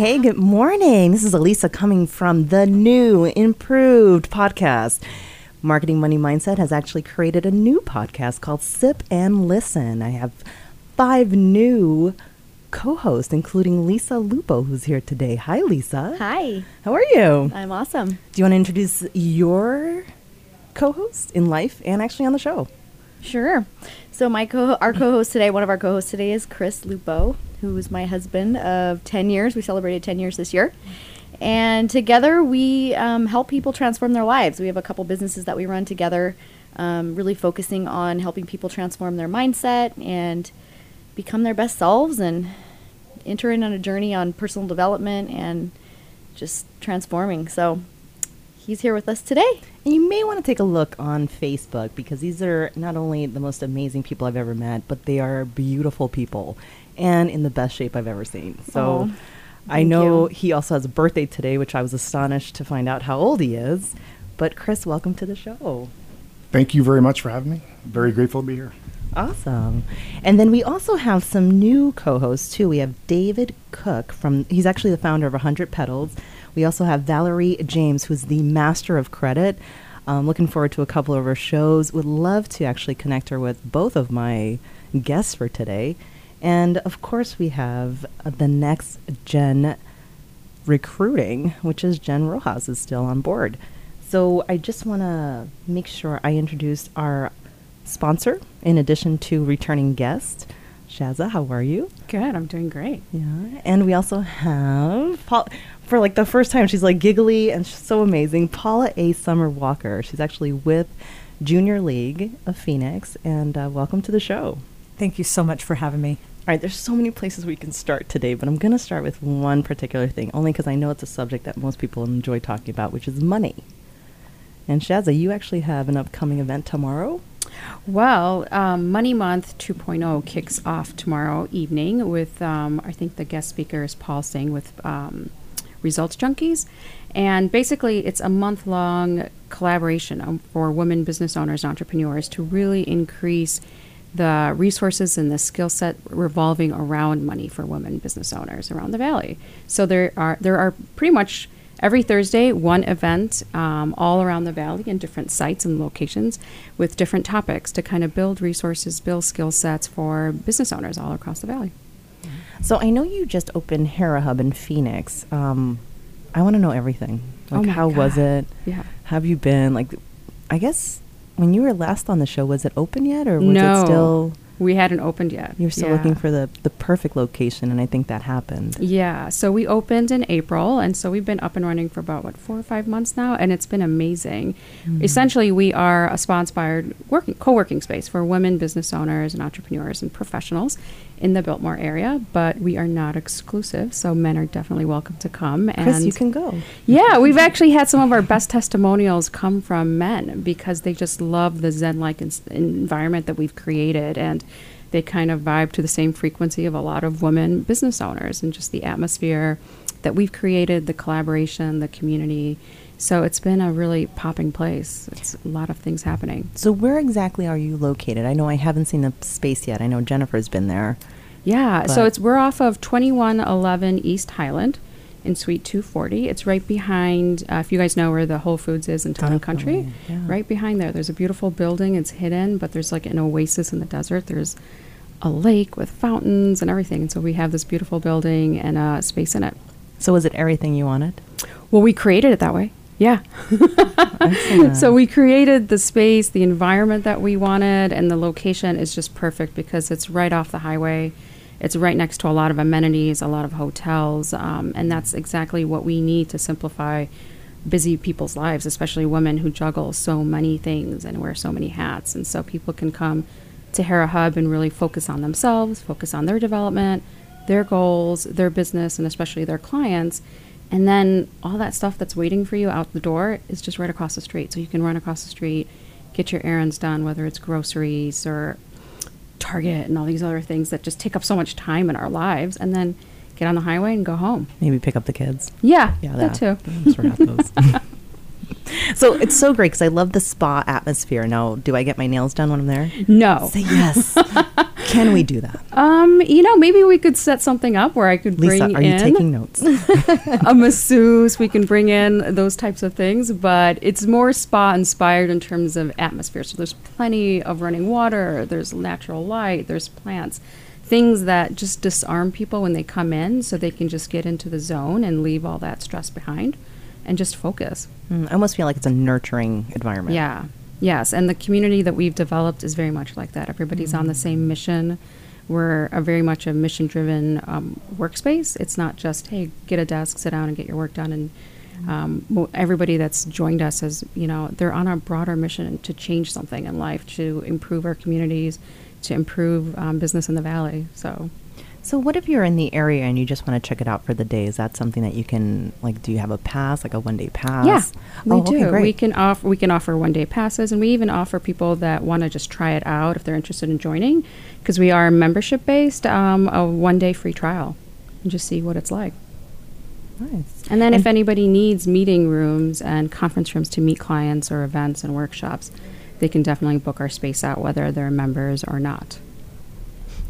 cannot stop me. Hey, hey, good morning. This is Elisa coming from the new, improved podcast. Marketing Money Mindset has actually created a new podcast called Sip and Listen. I have five new co hosts, including Lisa Lupo, who's here today. Hi, Lisa. Hi, How are you? I'm awesome. Do you want to introduce your co host in life and actually on the show? Sure. So my co our co-host today, one of our co-hosts today is Chris Lupo, who is my husband of 10 years. We celebrated 10 years this year. And together we um, help people transform their lives. We have a couple businesses that we run together, um, really focusing on helping people transform their mindset and become their best selves and enter in on a journey on personal development and just transforming. So he's here with us today. And you may want to take a look on Facebook because these are not only the most amazing people I've ever met, but they are beautiful people and in the best shape I've ever seen. So Aw, I know you. he also has a birthday today, which I was astonished to find out how old he is. But Chris, welcome to the show. Thank you very much for having me. Very grateful to be here. Awesome. And then we also have some new co-hosts too. We have David Cook from he's actually the founder of 100 Petals. We also have Valerie James who's the master of credit. Um, looking forward to a couple of her shows. Would love to actually connect her with both of my guests for today. And of course we have uh, the next gen recruiting, which is Jen Rojas is still on board. So I just want to make sure I introduce our sponsor in addition to returning guest. Shaza, how are you? Good. I'm doing great. Yeah. And we also have Paul for like the first time she's like giggly and she's so amazing. Paula A. Summer Walker. She's actually with Junior League of Phoenix and uh, welcome to the show. Thank you so much for having me. All right, there's so many places we can start today, but I'm going to start with one particular thing, only because I know it's a subject that most people enjoy talking about, which is money. And Shazza, you actually have an upcoming event tomorrow. Well, um, Money Month 2.0 kicks off tomorrow evening with, um, I think the guest speaker is Paul Singh with um, Results Junkies. And basically, it's a month long collaboration um, for women business owners and entrepreneurs to really increase the resources and the skill set revolving around money for women business owners around the valley. So there are there are pretty much every Thursday one event um, all around the valley in different sites and locations with different topics to kind of build resources, build skill sets for business owners all across the valley. So I know you just opened Hera Hub in Phoenix. Um, I want to know everything. Oh Like, my how was it? Yeah. Have you been like? I guess when you were last on the show, was it open yet, or was no, it still? We hadn't opened yet. You're still Yeah. looking for the the perfect location, and I think that happened. Yeah, so we opened in April, and so we've been up and running for about what four or five months now, and it's been amazing. Mm-hmm. Essentially, we are a spa-inspired working co-working space for women business owners and entrepreneurs and professionals in the Biltmore area. But we are not exclusive, so men are definitely welcome to come. Chris, and you can go. yeah, we've actually had some of our best testimonials come from men because they just love the Zen-like ins- environment that we've created, and they kind of vibe to the same frequency of a lot of women business owners, and just the atmosphere that we've created, the collaboration, the community. So it's been a really popping place. It's a lot of things happening. So where exactly are you located? I know I haven't seen the space yet. I know Jennifer's been there. Yeah, so it's we're off of 2111 East Highland in Suite 240. It's right behind, uh, if you guys know where the Whole Foods is in Town and Country, yeah. right behind there. There's a beautiful building. It's hidden, but there's like an oasis in the desert. There's a lake with fountains and everything. And so we have this beautiful building and a space in it. So was it everything you wanted? Well, we created it that way. Yeah. So we created the space, the environment that we wanted, and the location is just perfect because it's right off the highway. It's right next to a lot of amenities, a lot of hotels, um, and that's exactly what we need to simplify busy people's lives, especially women who juggle so many things and wear so many hats. And so people can come to Hera Hub and really focus on themselves, focus on their development, their goals, their business, and especially their clients. And then all that stuff that's waiting for you out the door is just right across the street. So you can run across the street, get your errands done, whether it's groceries or Target and all these other things that just take up so much time in our lives, and then get on the highway and go home. Maybe pick up the kids. Yeah, Yeah, that, too. Let's so it's so great because I love the spa atmosphere. Now, do I get my nails done when I'm there? No. Say yes. Can we do that? Um, you know, maybe we could set something up where I could Lisa, bring are you taking notes? a masseuse. We can bring in those types of things, but it's more spa inspired in terms of atmosphere. So there's plenty of running water. There's natural light. There's plants, things that just disarm people when they come in, so they can just get into the zone and leave all that stress behind, and just focus. Mm, I almost feel like it's a nurturing environment. Yeah. Yes, and the community that we've developed is very much like that. Everybody's on the same mission. We're a very much a mission-driven um, workspace. It's not just hey, get a desk, sit down, and get your work done. And um, mo- everybody that's joined us is, you know, they're on a broader mission to change something in life, to improve our communities, to improve um, business in the valley. So So, what if you're in the area and you just want to check it out for the day? Is that something that you can like? Do you have a pass, like a one day pass? Yeah, we oh, do. Okay, great. We can offer we can offer one day passes, and we even offer people that want to just try it out if they're interested in joining, because we are membership based. Um, a one day free trial, and just see what it's like. Nice. And then if anybody needs meeting rooms and conference rooms to meet clients or events and workshops, they can definitely book our space out, whether they're members or not.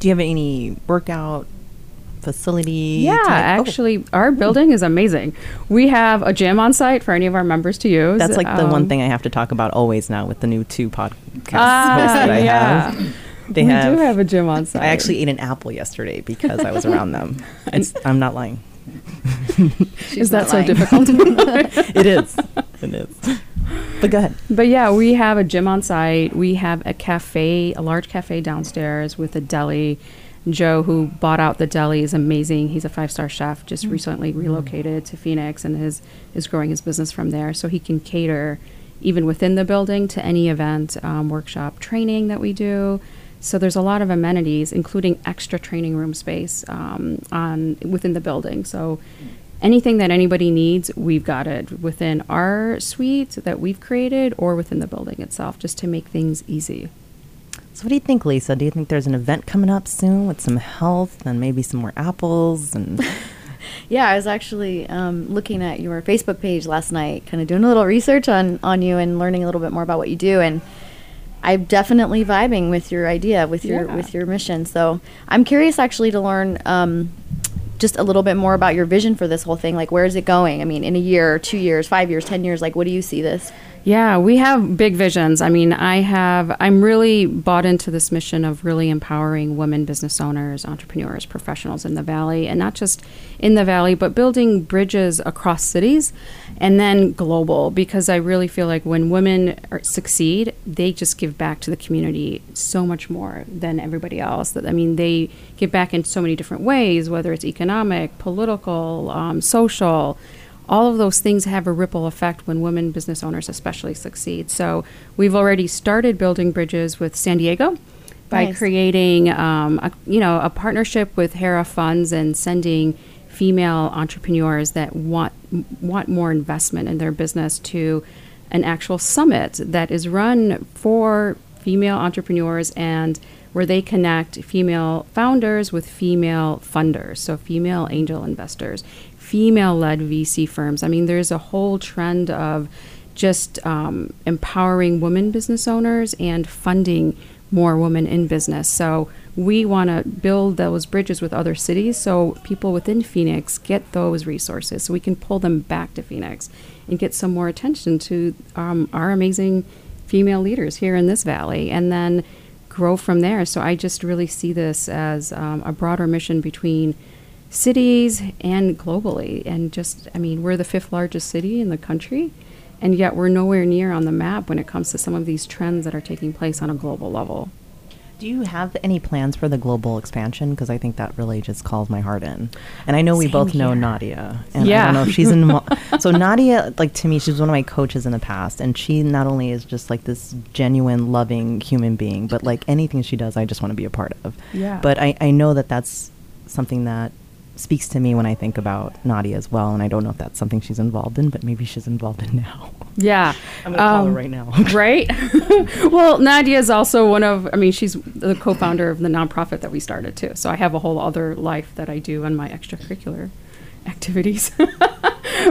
Do you have any workout facility? Yeah, type- oh, actually, our building is amazing. We have a gym on site for any of our members to use. that's like the one Um, thing I have to talk about always now with the new two podcasts hosts that I yeah. have. They we have. do have a gym on site. I actually ate an apple yesterday because I was around them. It's, I'm not lying. is that not so difficult? It is. It is. But go ahead. But yeah, we have a gym on site. We have a cafe, a large cafe downstairs with a deli. Joe, who bought out the deli, is amazing. He's a five star chef, just recently relocated to Phoenix and is, is growing his business from there. So he can cater even within the building to any event, um, workshop, training that we do. So there's a lot of amenities, including extra training room space um, on within the building. So anything that anybody needs, we've got it within our suite that we've created or within the building itself, just to make things easy. So, what do you think, Lisa? Do you think there's an event coming up soon with some health and maybe some more apples? And Yeah, I was actually um, looking at your Facebook page last night, kind of doing a little research on on you and learning a little bit more about what you do, and I'm definitely vibing with your idea, with your Yeah. with your mission. So I'm curious actually to learn um, just a little bit more about your vision for this whole thing. Like, where is it going? I mean, in a year, two years, five years, ten years, like, what do you see this? Yeah, we have big visions. I mean, I have, I'm really bought into this mission of really empowering women business owners, entrepreneurs, professionals in the Valley, and not just in the Valley, but building bridges across cities and then global, because I really feel like when women are, succeed, they just give back to the community so much more than everybody else. That I mean, they give back in so many different ways, whether it's economic, political, um, social all of those things have a ripple effect when women business owners especially succeed. So we've already started building bridges with San Diego by Nice. creating, um, a, you know, a partnership with Hera Funds and sending female entrepreneurs that want want more investment in their business to an actual summit that is run for female entrepreneurs and where they connect female founders with female funders, so female angel investors, female led VC firms. I mean, there's a whole trend of just um, empowering women business owners and funding more women in business. So we want to build those bridges with other cities so people within Phoenix get those resources so we can pull them back to Phoenix and get some more attention to um, our amazing female leaders here in this valley and then grow from there. So I just really see this as um, a broader mission between cities and globally. And just, I mean, we're the fifth largest city in the country, and yet we're nowhere near on the map when it comes to some of these trends that are taking place on a global level. Do you have any plans for the global expansion? Because I think that really just calls my heart in. And I know we Same both know. Nadia, and I don't know if she's in. so Nadia, like to me, she's one of my coaches in the past, and she not only is just like this genuine, loving human being, but like anything she does, I just want to be a part of. Yeah. But I, I know that that's something that speaks to me when I think about Nadia as well, and I don't know if that's something she's involved in, but maybe she's involved in now. Yeah. I'm gonna call her Um, right now. right? well, Nadia is also one of, I mean, she's the co founder of the nonprofit that we started too. So I have a whole other life that I do on my extracurricular activities.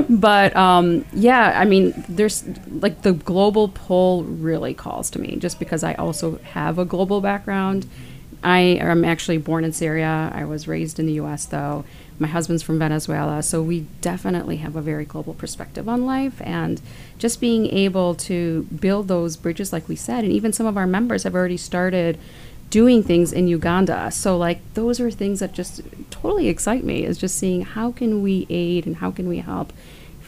but um, yeah, I mean, there's like the global pull really calls to me just because I also have a global background. I am actually born in Syria. I was raised in the U.S. though. My husband's from Venezuela, so we definitely have a very global perspective on life. And just being able to build those bridges, like we said, and even some of our members have already started doing things in Uganda. So like those are things that just totally excite me. Is just seeing how can we aid and how can we help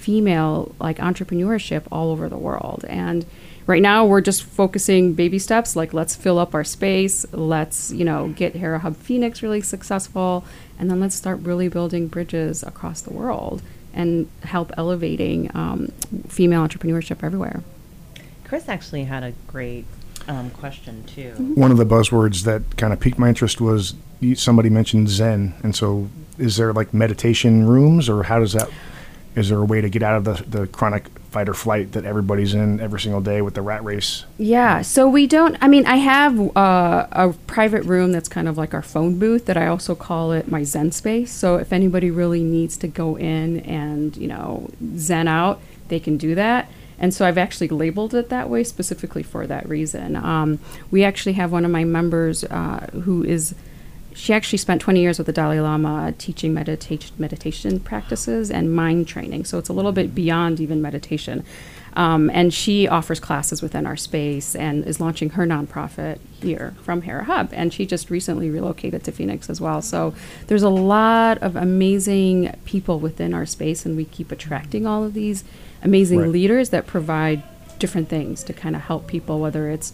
female like entrepreneurship all over the world and right now we're just focusing baby steps like let's fill up our space let's you know get Hera Hub Phoenix really successful and then let's start really building bridges across the world and help elevating um, female entrepreneurship everywhere Chris actually had a great um, question too. One of the buzzwords that kind of piqued my interest was somebody mentioned Zen, and so is there like meditation rooms, or how does that? Is there a way to get out of the, the chronic fight or flight that everybody's in every single day with the rat race? Yeah, so we don't. I mean, I have uh, a private room that's kind of like our phone booth that I also call it my Zen space. So if anybody really needs to go in and you know Zen out, they can do that. And so I've actually labeled it that way specifically for that reason. Um, we actually have one of my members uh, who is she actually spent 20 years with the Dalai Lama teaching meditation meditation practices and mind training. So it's a little bit beyond even meditation. Um, and she offers classes within our space and is launching her nonprofit here from Hera Hub. And she just recently relocated to Phoenix as well. So there's a lot of amazing people within our space, and we keep attracting all of these amazing Right. leaders that provide different things to kind of help people, whether it's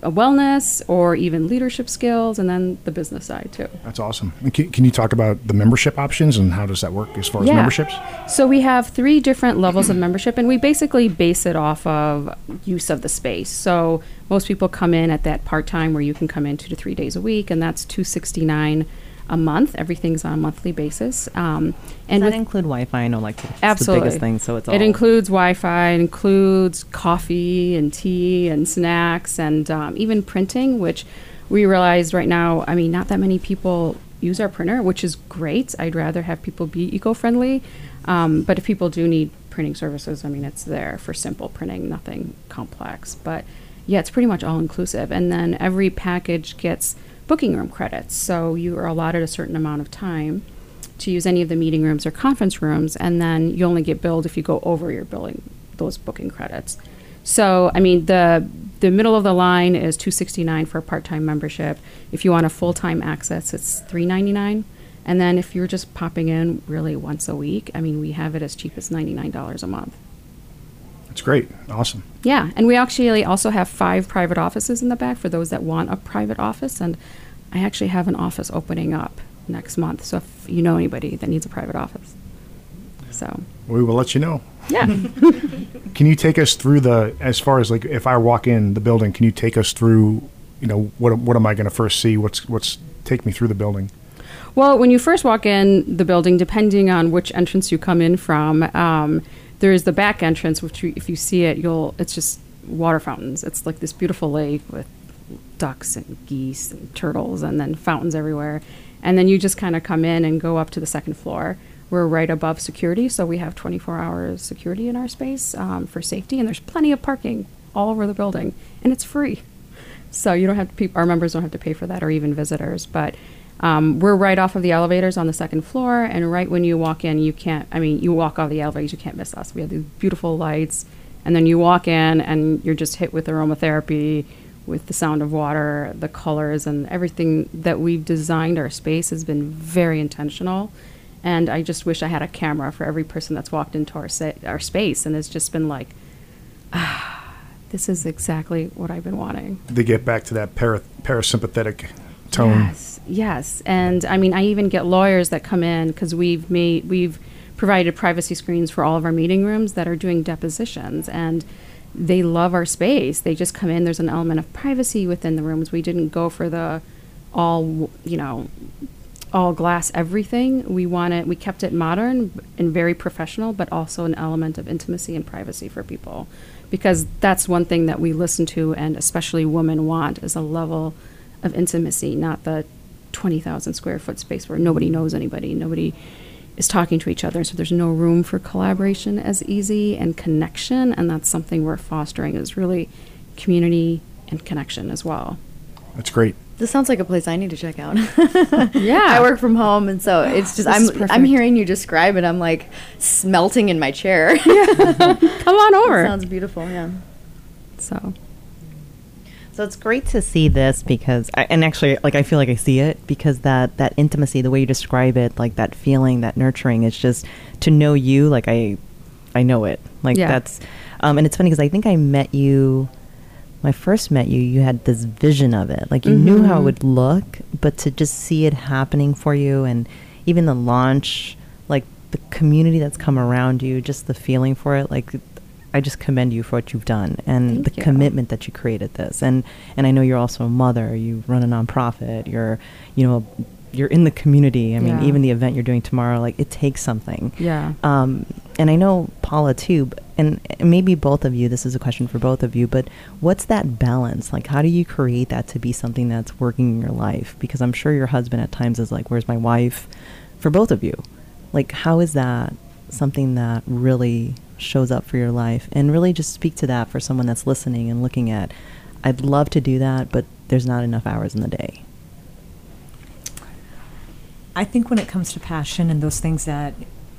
wellness or even leadership skills, and then the business side too. That's awesome. Can, can you talk about the membership options and how does that work as far as memberships? So we have three different levels of membership, and we basically base it off of use of the space. So most people come in at that part time where you can come in two to three days a week, and that's two sixty nine a month. Everything's on a monthly basis. Um, And Does that include Wi-Fi? I know, like Absolutely. the biggest thing. So it's all it includes Wi-Fi, it includes coffee and tea and snacks and um, even printing, which we realize right now. I mean, not that many people use our printer, which is great. I'd rather have people be eco-friendly, um, but if people do need printing services, I mean, it's there for simple printing, nothing complex. But yeah, it's pretty much all inclusive, and then every package gets booking room credits, so you are allotted a certain amount of time to use any of the meeting rooms or conference rooms, and then you only get billed if you go over your billing those booking credits. So, I mean, the the middle of the line is two sixty nine for a part time membership. If you want a full time access, it's three ninety nine. And then if you're just popping in really once a week, I mean, we have it as cheap as ninety nine dollars a month. That's great. Awesome. Yeah, and we actually also have five private offices in the back for those that want a private office. And I actually have an office opening up next month. So if you know anybody that needs a private office, so We will let you know. yeah. Can you take us through the as far as like if I walk in the building? Can you take us through? You know what? What am I going to first see? What's what's take me through the building? Well, when you first walk in the building, depending on which entrance you come in from, um, there is the back entrance, which you, if you see it, you'll it's just water fountains. It's like this beautiful lake with ducks and geese and turtles, and then fountains everywhere. And then you just kind of come in and go up to the second floor. We're right above security, so we have 24 hours security in our space um, for safety, and there's plenty of parking all over the building, and it's free. So you don't have to. Pe- our members don't have to pay for that, or even visitors. But um, we're right off of the elevators on the second floor, and right when you walk in, you can't. I mean, you walk off the elevators, you can't miss us. We have these beautiful lights, and then you walk in, and you're just hit with aromatherapy, with the sound of water, the colors, and everything that we've designed. Our space has been very intentional, and I just wish I had a camera for every person that's walked into our sa- our space, and it's just been like. Ah, this is exactly what I've been wanting. They get back to that para, parasympathetic tone. Yes, yes, and I mean, I even get lawyers that come in because we've made we've provided privacy screens for all of our meeting rooms that are doing depositions, and they love our space. They just come in. There's an element of privacy within the rooms. We didn't go for the all you know all glass everything. We wanted we kept it modern and very professional, but also an element of intimacy and privacy for people, because that's one thing that we listen to, and especially women want is a level of intimacy, not the twenty thousand square foot space where nobody knows anybody, nobody is talking to each other, so there's no room for collaboration as easy and connection, and that's something we're fostering is really community and connection as well. That's great. This sounds like a place I need to check out. Yeah. I work from home, and so it's just This I'm perfect. I'm hearing you describe it. I'm like smelting in my chair. Come on over. sounds beautiful. Yeah. so So it's great to see this because, I, and actually, like I feel like I see it because that that intimacy, the way you describe it, like that feeling, that nurturing, it's just to know you. Like I, I know it. Like Yeah. that's, um, and it's funny because I think I met you. When I first met you, you had this vision of it. Like you knew how it Mhm. would look, but to just see it happening for you, and even the launch, like the community that's come around you, just the feeling for it, like. I just commend you for what you've done and Thank the you. commitment that you created this. And and I know you're also a mother. You run a nonprofit. You're you know you're in the community. I mean Yeah. even the event you're doing tomorrow like it takes something. Yeah. um, and I know Paula too and maybe both of you this is a question for both of you but what's that balance? Like how do you create that to be something that's working in your life? Because I'm sure your husband at times is like where's my wife? For both of you. Like how is that something that really shows up for your life and really just speak to that for someone that's listening and looking at I'd love to do that but there's not enough hours in the day I think when it comes to passion and those things that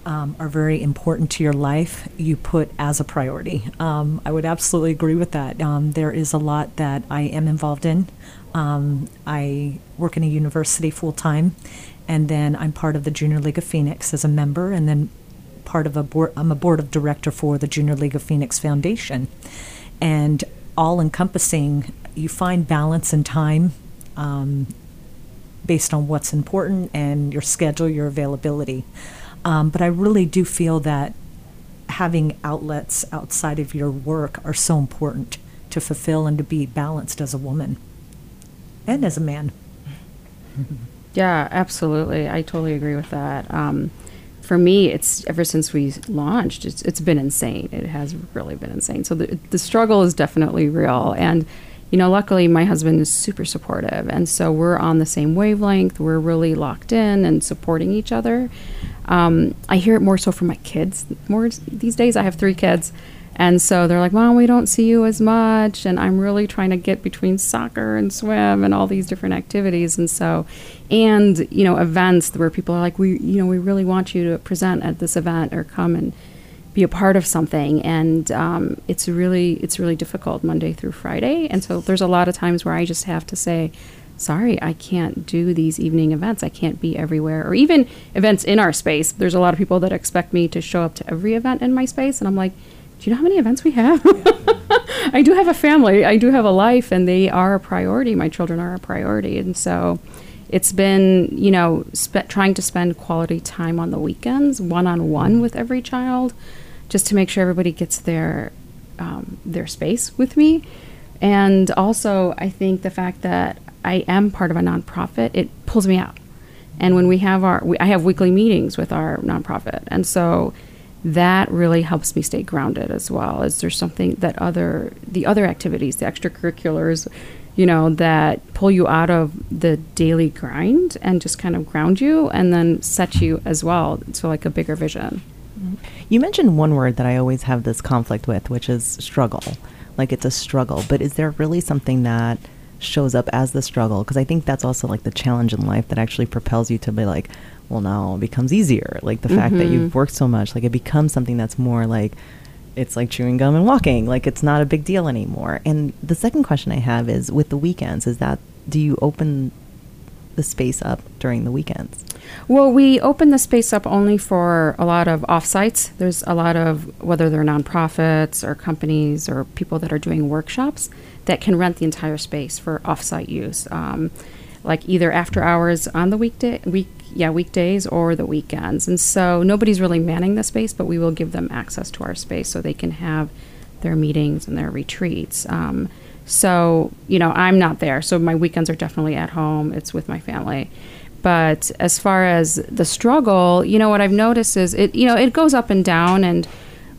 um, are very important to your life, you put as a priority. Um, I would absolutely agree with that. Um, there is a lot that I am involved in. Um, I work in a university full time, and then I'm part of the Junior League of Phoenix as a member, and then part of a board. I'm a board of director for the Junior League of Phoenix Foundation, and all encompassing. You find balance and time. Um, based on what's important and your schedule, your availability. Um, but I really do feel that having outlets outside of your work are so important to fulfill and to be balanced as a woman and as a man. Yeah, absolutely. I totally agree with that. Um, for me, it's ever since we launched, it's it's been insane. It has really been insane. So the the struggle is definitely real, and you know, luckily my husband is super supportive, and so we're on the same wavelength. We're really locked in and supporting each other. Um, I hear it more so from my kids more these days. I have three kids. And so they're like, Mom, we don't see you as much. And I'm really trying to get between soccer and swim and all these different activities. And so, and, you know, events where people are like, we, you know, we really want you to present at this event or come and be a part of something. And um, it's really, it's really difficult Monday through Friday. And so there's a lot of times where I just have to say, sorry, I can't do these evening events. I can't be everywhere. Or even events in our space. There's a lot of people that expect me to show up to every event in my space. And I'm like, do you know how many events we have? I do have a family. I do have a life, and they are a priority. My children are a priority. And so it's been, you know, trying to spend quality time on the weekends, one on one with every child, just to make sure everybody gets their, um, their space with me. And also, I think the fact that I am part of a nonprofit, it pulls me out. And when we have our, we, I have weekly meetings with our nonprofit, and so that really helps me stay grounded as well. Is there something that other, the other activities, the extracurriculars, you know, that pull you out of the daily grind and just kind of ground you, and then set you as well to like a bigger vision. Mm-hmm. You mentioned one word that I always have this conflict with, which is struggle. Like it's a struggle, but is there really something that shows up as the struggle? Because I think that's also like the challenge in life that actually propels you to be like, well, now it becomes easier. Like the fact that you've mm-hmm. worked so much, like it becomes something that's more like it's like chewing gum and walking. Like it's not a big deal anymore. And the second question I have is with the weekends, is that do you open the space up during the weekends? Well, we open the space up only for a lot of offsites. There's a lot of whether they're nonprofits or companies or people that are doing workshops that can rent the entire space for offsite use, um, like either after hours on the weekday week yeah weekdays or the weekends. And so nobody's really manning the space, but we will give them access to our space so they can have their meetings and their retreats. Um, so you know I'm not there, so my weekends are definitely at home. It's with my family. But as far as the struggle, you know, what I've noticed is it, you know, it goes up and down. And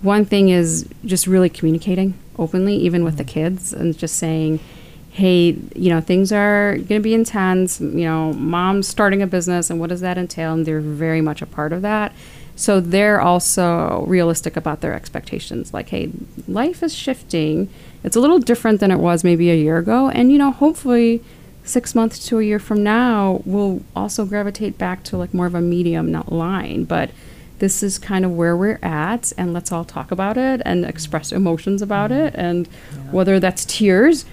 one thing is just really communicating openly, even with the mm-hmm. kids, and just saying, hey, you know, things are going to be intense. You know, mom's starting a business, and what does that entail? And they're very much a part of that. So they're also realistic about their expectations. Like, hey, life is shifting. It's a little different than it was maybe a year ago. And, you know, hopefully six months to a year from now, we'll also gravitate back to like more of a medium, not line. But this is kind of where we're at, and let's all talk about it and express emotions about it, and whether that's tears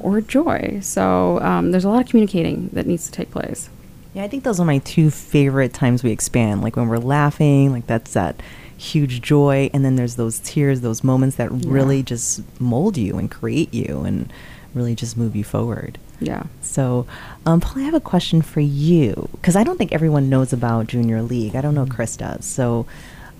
or joy. So um, there's a lot of communicating that needs to take place. Yeah, I think those are my two favorite times we expand. Like when we're laughing, like that's that huge joy, and then there's those tears, those moments that really just mold you and create you and really just move you forward. Yeah. So, um, Paul, I have a question for you because I don't think everyone knows about Junior League. I don't know Chris does. So,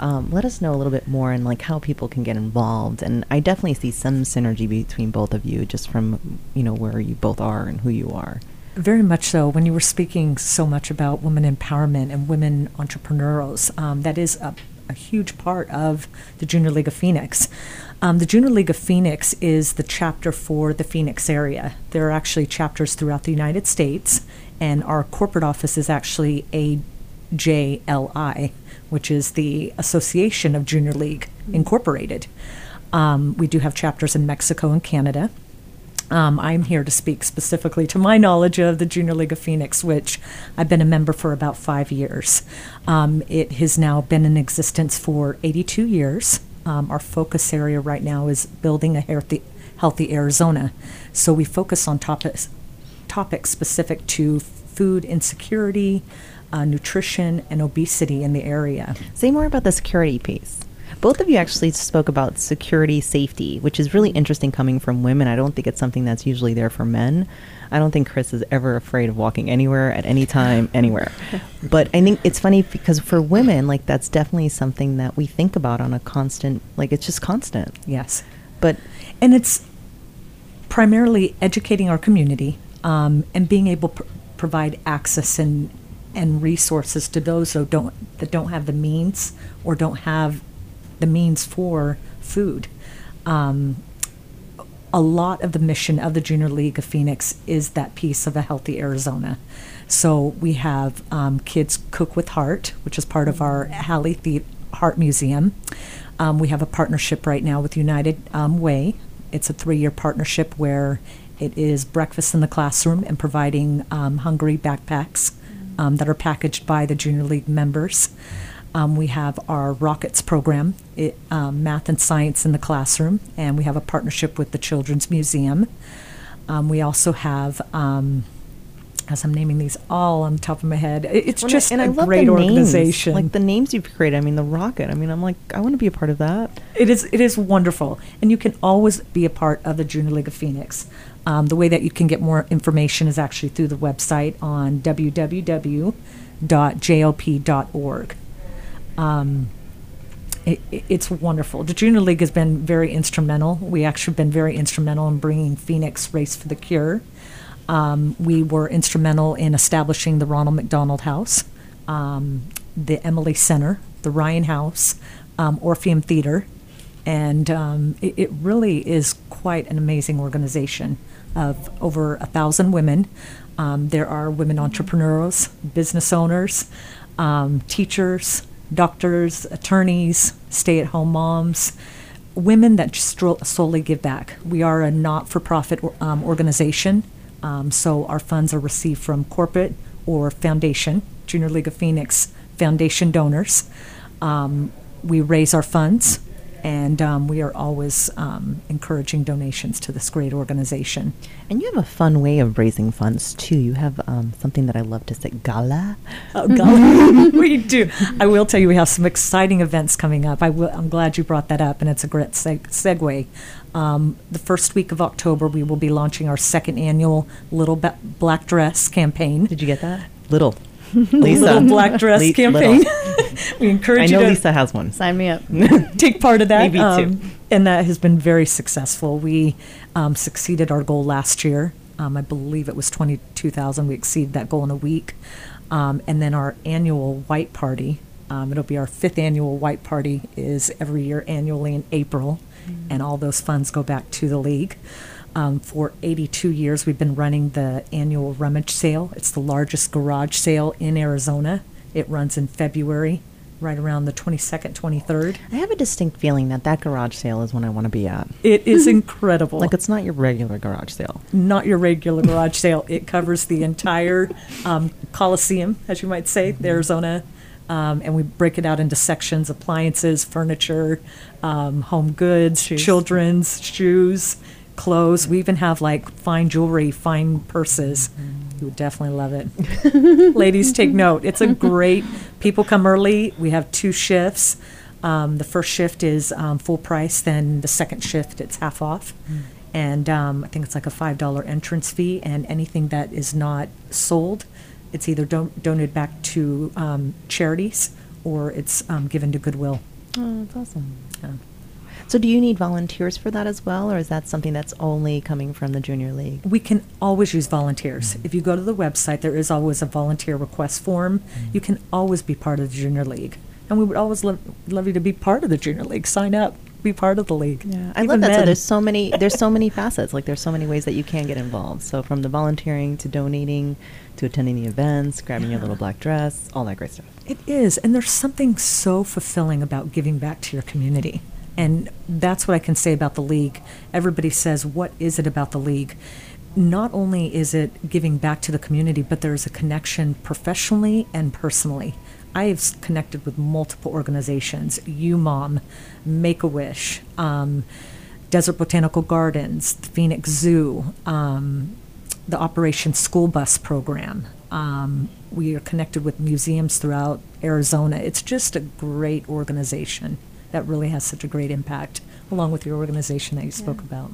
um, let us know a little bit more and like how people can get involved. And I definitely see some synergy between both of you, just from you know where you both are and who you are. Very much so. When you were speaking so much about women empowerment and women entrepreneurs, um, that is a, a huge part of the Junior League of Phoenix. Um, the Junior League of Phoenix is the chapter for the Phoenix area. There are actually chapters throughout the United States, and our corporate office is actually AJLI, which is the Association of Junior League Incorporated. Um, we do have chapters in Mexico and Canada. Um, I'm here to speak specifically to my knowledge of the Junior League of Phoenix, which I've been a member for about five years. Um, it has now been in existence for 82 years. Um, our focus area right now is building a healthy, healthy Arizona. So we focus on topics, topics specific to food insecurity, uh, nutrition, and obesity in the area. Say more about the security piece. Both of you actually spoke about security safety, which is really interesting coming from women. I don't think it's something that's usually there for men. I don't think Chris is ever afraid of walking anywhere at any time, anywhere. But I think it's funny because for women, like that's definitely something that we think about on a constant, like it's just constant. Yes. But and it's primarily educating our community um, and being able to pr- provide access and and resources to those who don't that don't have the means or don't have the means for food. Um, a lot of the mission of the Junior League of Phoenix is that piece of a healthy Arizona. So we have um, Kids Cook with Heart, which is part of our Hallie the Heart Museum. Um, we have a partnership right now with United um, Way. It's a three-year partnership where it is breakfast in the classroom and providing um, hungry backpacks um, that are packaged by the Junior League members. Um, we have our Rockets program, it, um, math and science in the classroom, and we have a partnership with the Children's Museum. Um, we also have, um, as I'm naming these all on the top of my head, it's Well, just and a I love great the names, organization. like the names you've created. I mean, the Rocket. I mean, I'm like, I want to be a part of that. It is it is wonderful, and you can always be a part of the Junior League of Phoenix. Um, the way that you can get more information is actually through the website on www.jlp.org. Um, it, it- it's wonderful. The Junior League has been very instrumental. We actually been very instrumental in bringing Phoenix Race for the Cure. Um, we were instrumental in establishing the Ronald McDonald House, um, the Emily Center, the Ryan House, um, Orpheum Theater, and um, it, it really is quite an amazing organization of over a thousand women. Um, there are women entrepreneurs, business owners, um, teachers, doctors, attorneys, stay-at-home moms, women that stro- solely give back. We are a not-for-profit um, organization, um, so our funds are received from corporate or foundation, Junior League of Phoenix Foundation donors. Um, we raise our funds, and um, we are always um, encouraging donations to this great organization. And you have a fun way of raising funds too. You have um, something that I love to say, gala. Oh, golly. we do. I will tell you, we have some exciting events coming up. I will, I'm glad you brought that up, and it's a great seg- segue. Um, the first week of October, we will be launching our second annual Little Ba- Black Dress campaign. Did you get that? Little. Lisa. Little Black Dress Le- campaign. we encourage I you know to Lisa has one. Sign me up. take part of that. Maybe too. and that has been very successful. We um, succeeded our goal last year. Um, I believe it was 22,000. We exceeded that goal in a week. Um, and then our annual white party, um, it'll be our fifth annual white party, is every year annually in April. And all those funds go back to the league. Um, for 82 years, we've been running the annual rummage sale. It's the largest garage sale in Arizona. It runs in February, right around the 22nd, 23rd. I have a distinct feeling that that garage sale is when I want to be at. It is incredible. Like it's not your regular garage sale. not your regular garage sale. It covers the entire um, Coliseum, as you might say, the Arizona. Um, and we break it out into sections appliances, furniture, um, home goods, Shoes. children's, shoes, clothes. We even have like fine jewelry, fine purses. You would definitely love it. Ladies, take note. It's a great, people come early. We have two shifts. Um, the first shift is um, full price, then the second shift, it's half off. And um, I think it's like a $5 entrance fee, and anything that is not sold, it's either don- donated back to um, charities or it's um, given to Goodwill. Oh, that's awesome. Yeah. So, do you need volunteers for that as well, or is that something that's only coming from the junior league? We can always use volunteers. Mm-hmm. If you go to the website, there is always a volunteer request form. Mm-hmm. You can always be part of the junior league. And we would always love, love you to be part of the junior league. Sign up, be part of the league. Yeah, I Even love that. So there's so many there's so many facets. Like there's so many ways that you can get involved. So from the volunteering to donating to attending the events, grabbing your little black dress, all that great stuff. It is, and there's something so fulfilling about giving back to your community. And that's what I can say about the league. Everybody says, What is it about the league? Not only is it giving back to the community, but there's a connection professionally and personally. I have connected with multiple organizations UMOM, Make a Wish, um, Desert Botanical Gardens, the Phoenix Zoo, um, the Operation School Bus program. Um, we are connected with museums throughout Arizona. It's just a great organization that really has such a great impact, along with your organization that you spoke about.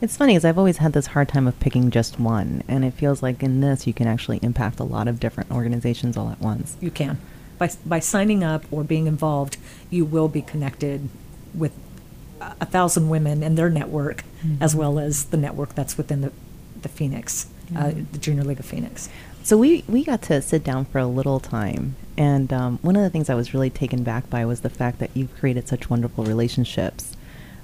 It's funny because I've always had this hard time of picking just one, and it feels like in this you can actually impact a lot of different organizations all at once. You can. By, by signing up or being involved, you will be connected with a a thousand women and their network, as well as the network that's within the, the Phoenix, uh, the Junior League of Phoenix. So we we got to sit down for a little time, and um, one of the things I was really taken back by was the fact that you've created such wonderful relationships.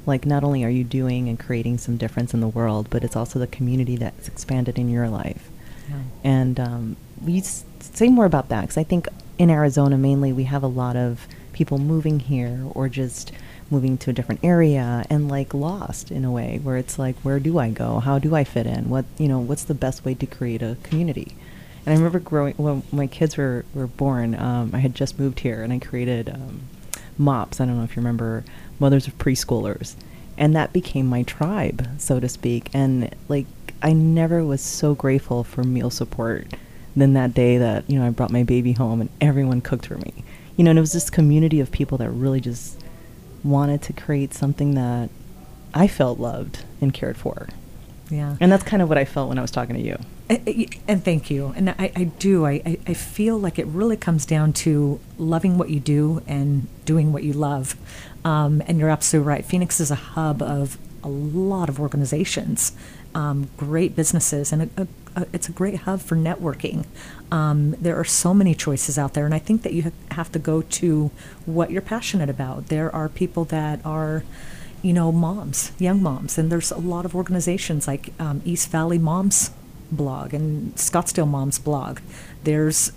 Like not only are you doing and creating some difference in the world, but it's also the community that's expanded in your life. Yeah. And um, we s- say more about that because I think in Arizona mainly we have a lot of people moving here or just moving to a different area and like lost in a way where it's like where do I go? How do I fit in? What you know? What's the best way to create a community? And I remember growing when my kids were were born. Um, I had just moved here and I created um, MOPS. I don't know if you remember Mothers of Preschoolers, and that became my tribe, so to speak. And like I never was so grateful for meal support than that day that you know I brought my baby home and everyone cooked for me. You know, and it was this community of people that really just wanted to create something that I felt loved and cared for. Yeah. And that's kind of what I felt when I was talking to you. And, thank you. And I, I do. I, I, I feel like it really comes down to loving what you do and doing what you love. Um, and you're absolutely right. Phoenix is a hub of a lot of organizations, um, great businesses, and a, a, a, it's a great hub for networking. Um, there are so many choices out there, and I think that you have to go to what you're passionate about. There are people that are you know, moms, young moms, and there's a lot of organizations like um, East Valley Moms blog and Scottsdale Moms blog. There's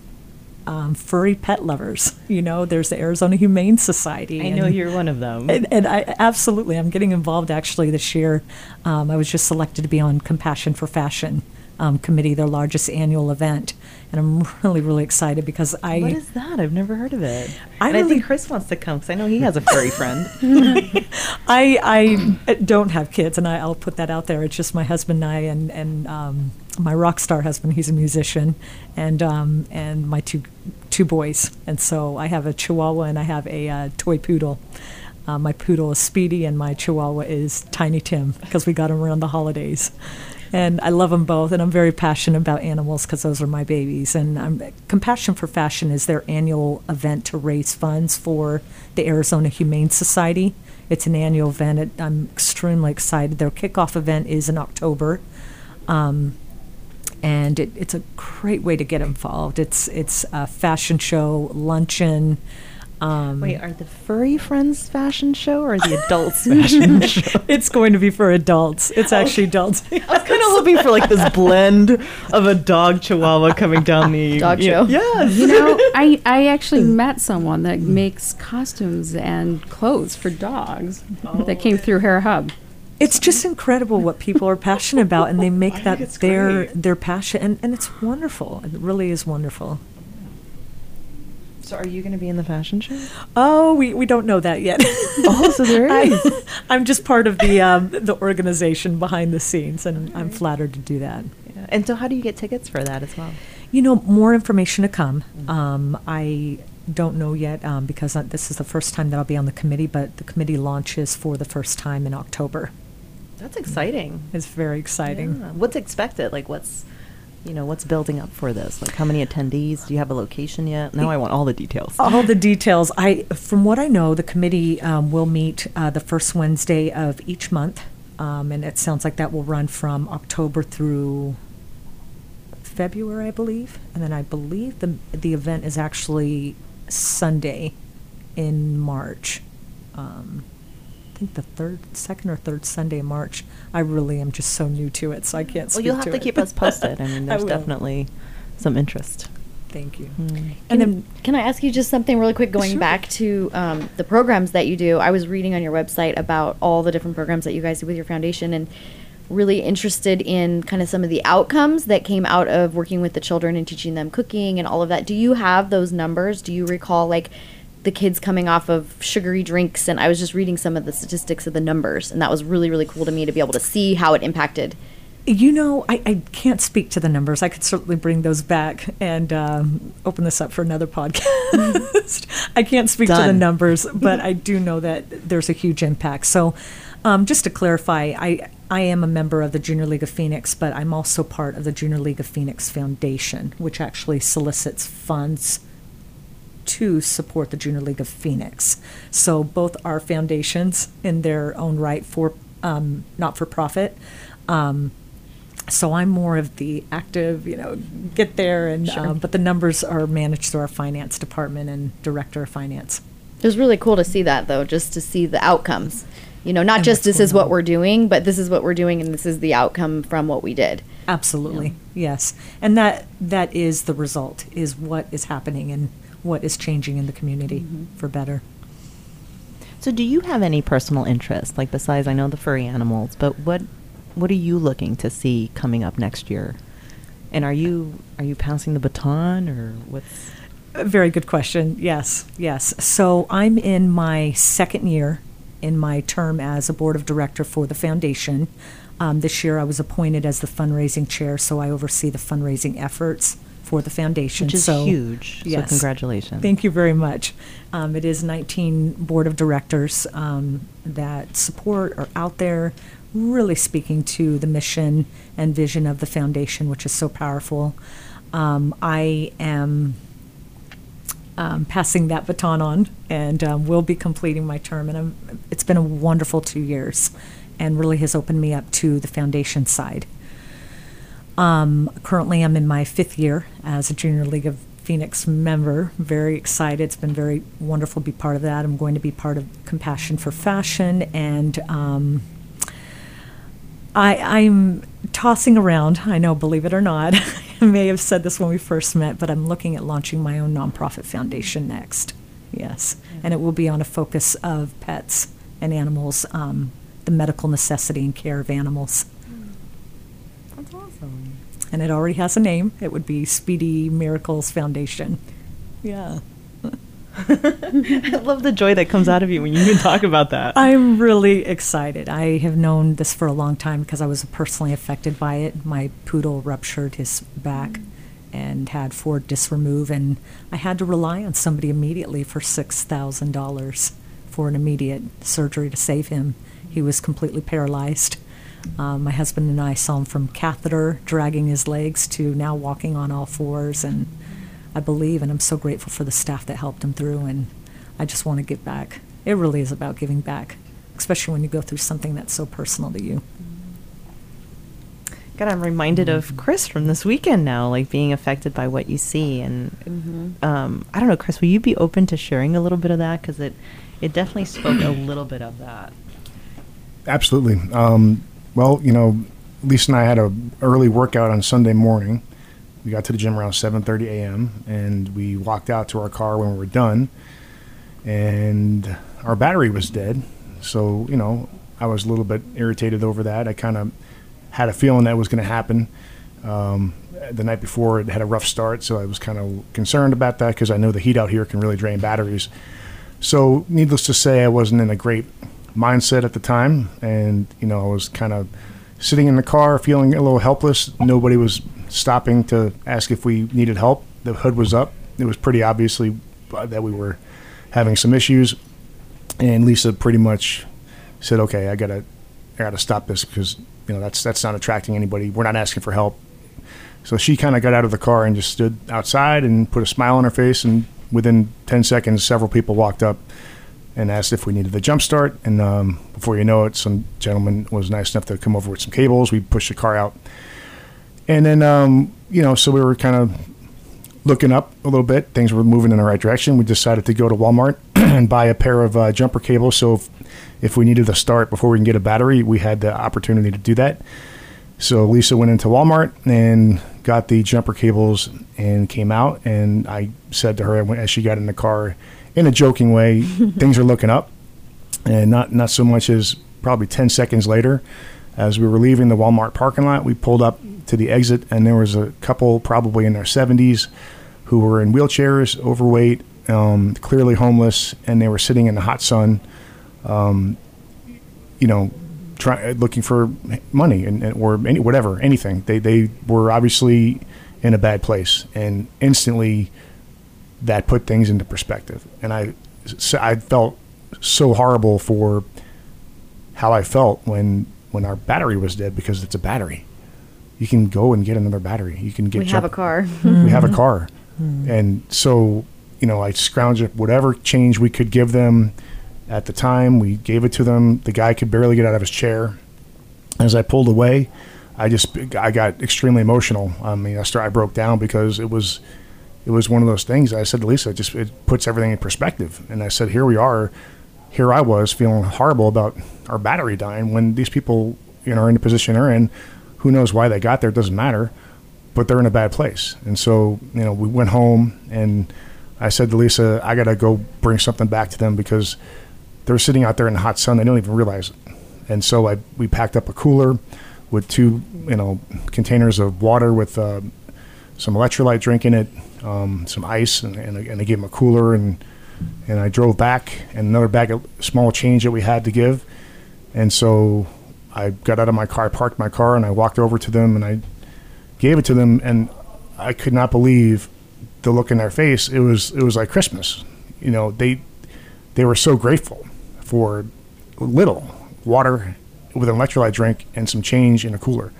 um, furry pet lovers. You know, there's the Arizona Humane Society. I know you're one of them. and, and I absolutely, I'm getting involved actually this year. Um, I was just selected to be on Compassion for Fashion um, committee, their largest annual event, and I'm really, really excited because I. what is that? I've never heard of it. I and I think Chris wants to come because I know he has a furry friend. I I don't have kids, and I, I'll put that out there. It's just my husband and I, and and um, my rock star husband. He's a musician, and um, and my two two boys. And so I have a Chihuahua and I have a uh, toy poodle. Uh, my poodle is Speedy, and my Chihuahua is Tiny Tim because we got him around the holidays. And I love them both, and I'm very passionate about animals because those are my babies. And um, Compassion for Fashion is their annual event to raise funds for the Arizona Humane Society. It's an annual event. It, I'm extremely excited. Their kickoff event is in October, um, and it, it's a great way to get involved. It's it's a fashion show, luncheon, Um, Wait, are the furry friends fashion show or the adults fashion show? it's going to be for adults. It's actually adults. I was kind of hoping for like this blend of a dog chihuahua coming down the Dog you know- show. Yes. You know, I, I actually met someone that makes costumes and clothes for dogs that came through Hera Hub. It's just incredible what people are passionate about, and they make that their great. their passion, and, and it's wonderful. It really is wonderful. So are you going to be in the fashion show? Oh, we, we don't know that yet. Oh, so there is. I, am just part of the um, the organization behind the scenes, and I'm flattered to do that. Yeah. And so how do you get tickets for that as well? You know, more information to come. Um, I don't know yet um, because this is the first time that I'll be on the committee, but the committee launches for the first time in October. That's exciting. It's very exciting. Yeah. What's expected? Like what's you know, what's building up for this? Like how many attendees? Do you have a location yet? Now I want all the details. All the details. I, from what I know, the committee um, will meet uh, the first Wednesday of each month, um, and it sounds like that will run from October through February, I believe. And then I believe the the event is actually Sunday in March. Um, I think the third, second or third Sunday in March. I really am just so new to it, so I can't. Well, speak you'll have to it. keep us posted. I mean, there's will. definitely some interest. Thank you. Hmm. And then Can I ask you just something really quick going Sure. back to um, the programs that you do? I was reading on your website about all the different programs that you guys do with your foundation and really interested in kind of some of the outcomes that came out of working with the children and teaching them cooking and all of that. Do you have those numbers? Do you recall like the kids coming off of sugary drinks? And I was just reading some of the statistics of the numbers, and that was really, really cool to me to be able to see how it impacted. You know, I, I can't speak to the numbers. I could certainly bring those back and um, open this up for another podcast. I can't speak to the numbers, but I do know that there's a huge impact. So, um, just to clarify, I I am a member of the Junior League of Phoenix, but I'm also part of the Junior League of Phoenix Foundation, which actually solicits funds to support the Junior League of Phoenix. So both are foundations in their own right for um, not for profit. Um, so I'm more of the active, you know, get there and Sure. um, but the numbers are managed through our finance department and director of finance. It was really cool to see that though, just to see the outcomes. You know, not And just this is going what on. we're doing, but this is what we're doing and this is the outcome from what we did. Absolutely, yes, and that that is the result is what is happening and what is changing in the community for better. So, do you have any personal interest, like besides I know the furry animals, but what what are you looking to see coming up next year? And are you are you passing the baton or what's? A very good question. Yes, yes. So I'm in my second year in my term as a board of director for the foundation. Um, this year I was appointed as the fundraising chair, so I oversee the fundraising efforts for the foundation. Which is so, huge. So congratulations. Thank you very much. Um, it is 19 board of directors um, that support are out there, really speaking to the mission and vision of the foundation, which is so powerful. Um, I am um, passing that baton on, and um, will be completing my term. And I'm, it's been a wonderful two years, and really has opened me up to the foundation side. Um, currently, I'm in my fifth year as a Junior League of Phoenix member. Very excited. It's been very wonderful to be part of that. I'm going to be part of Compassion for Fashion, and um, I, I'm tossing around. I know, believe it or not, I may have said this when we first met, but I'm looking at launching my own nonprofit foundation next. Yes, and it will be on a focus of pets and animals, um, the medical necessity and care of animals. That's awesome. And it already has a name. It would be Speedy Miracles Foundation. Yeah. I love the joy that comes out of you when you even talk about that. I'm really excited. I have known this for a long time because I was personally affected by it. My poodle ruptured his back mm. and had four discs removed, and I had to rely on somebody immediately for $6,000 for an immediate surgery to save him. He was completely paralyzed. Um, my husband and I saw him from catheter, dragging his legs, to now walking on all fours, and I believe, and I'm so grateful for the staff that helped him through, and I just want to give back. It really is about giving back, especially when you go through something that's so personal to you. God, I'm reminded of Chris from this weekend now, like being affected by what you see. And Mm-hmm. um, I don't know, Chris, will you be open to sharing a little bit of that? Because it, it definitely spoke a little bit of that. Absolutely. Um, well, you know, Lisa and I had a early workout on Sunday morning. We got to the gym around 7:30 a.m. and we walked out to our car when we were done, and our battery was dead. So you know, I was a little bit irritated over that. I kind of had a feeling that was going to happen. Um, the night before, it had a rough start, so I was kind of concerned about that because I know the heat out here can really drain batteries. So, needless to say, I wasn't in a great mindset at the time, and you know, I was kind of sitting in the car, feeling a little helpless. Nobody was stopping to ask if we needed help. The hood was up. It was pretty obviously uh, that we were having some issues, and Lisa pretty much said, "Okay, I gotta, I gotta stop this because you know that's that's not attracting anybody. We're not asking for help." So she kind of got out of the car and just stood outside and put a smile on her face. And within 10 seconds, several people walked up and asked if we needed the jump start. And um, before you know it, some gentleman was nice enough to come over with some cables. We pushed the car out. And then, um, you know, so we were kind of looking up a little bit. Things were moving in the right direction. We decided to go to Walmart and buy a pair of uh, jumper cables. So if, if we needed a start before we can get a battery, we had the opportunity to do that. So Lisa went into Walmart and got the jumper cables and came out. And I said to her as she got in the car, in a joking way, things are looking up. And not not so much as probably ten seconds later, as we were leaving the Walmart parking lot, we pulled up to the exit, and there was a couple probably in their seventies who were in wheelchairs, overweight, um, clearly homeless, and they were sitting in the hot sun. Um, you know, try, looking for money and, and or any, whatever, anything. They they were obviously in a bad place, and instantly that put things into perspective. And I so I felt so horrible for how I felt when when our battery was dead because it's a battery. You can go and get another battery. You can get We have a car. Hmm. we have a car. Hmm. And so, you know, I scrounged up whatever change we could give them at the time. We gave it to them. The guy could barely get out of his chair. As I pulled away, I just I got extremely emotional. I mean, I started, I broke down because it was it was one of those things. I said to Lisa, it just it puts everything in perspective. And I said, here we are. Here I was feeling horrible about our battery dying when these people you know are in the position they're in. Who knows why they got there? It doesn't matter but they're in a bad place. And so, you know, we went home and I said to Lisa, I got to go bring something back to them because they're sitting out there in the hot sun. They don't even realize it. And so I, we packed up a cooler with two, you know, containers of water with uh, some electrolyte drink in it, um, some ice, and, and, and I gave them a cooler. And, and I drove back and another bag of small change that we had to give. And so I got out of my car, parked my car, and I walked over to them and I gave it to them, and I could not believe the look in their face. It was it was like Christmas. You know, they they were so grateful for little water with an electrolyte drink and some change in a cooler,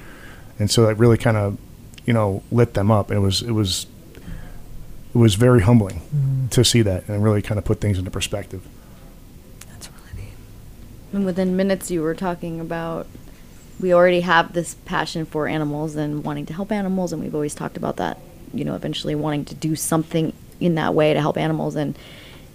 and so that really kind of you know lit them up. It was it was it was very humbling mm. to see that and really kind of put things into perspective. That's really neat. And within minutes, you were talking about we already have this passion for animals and wanting to help animals, and we've always talked about that. You know, eventually wanting to do something in that way to help animals, and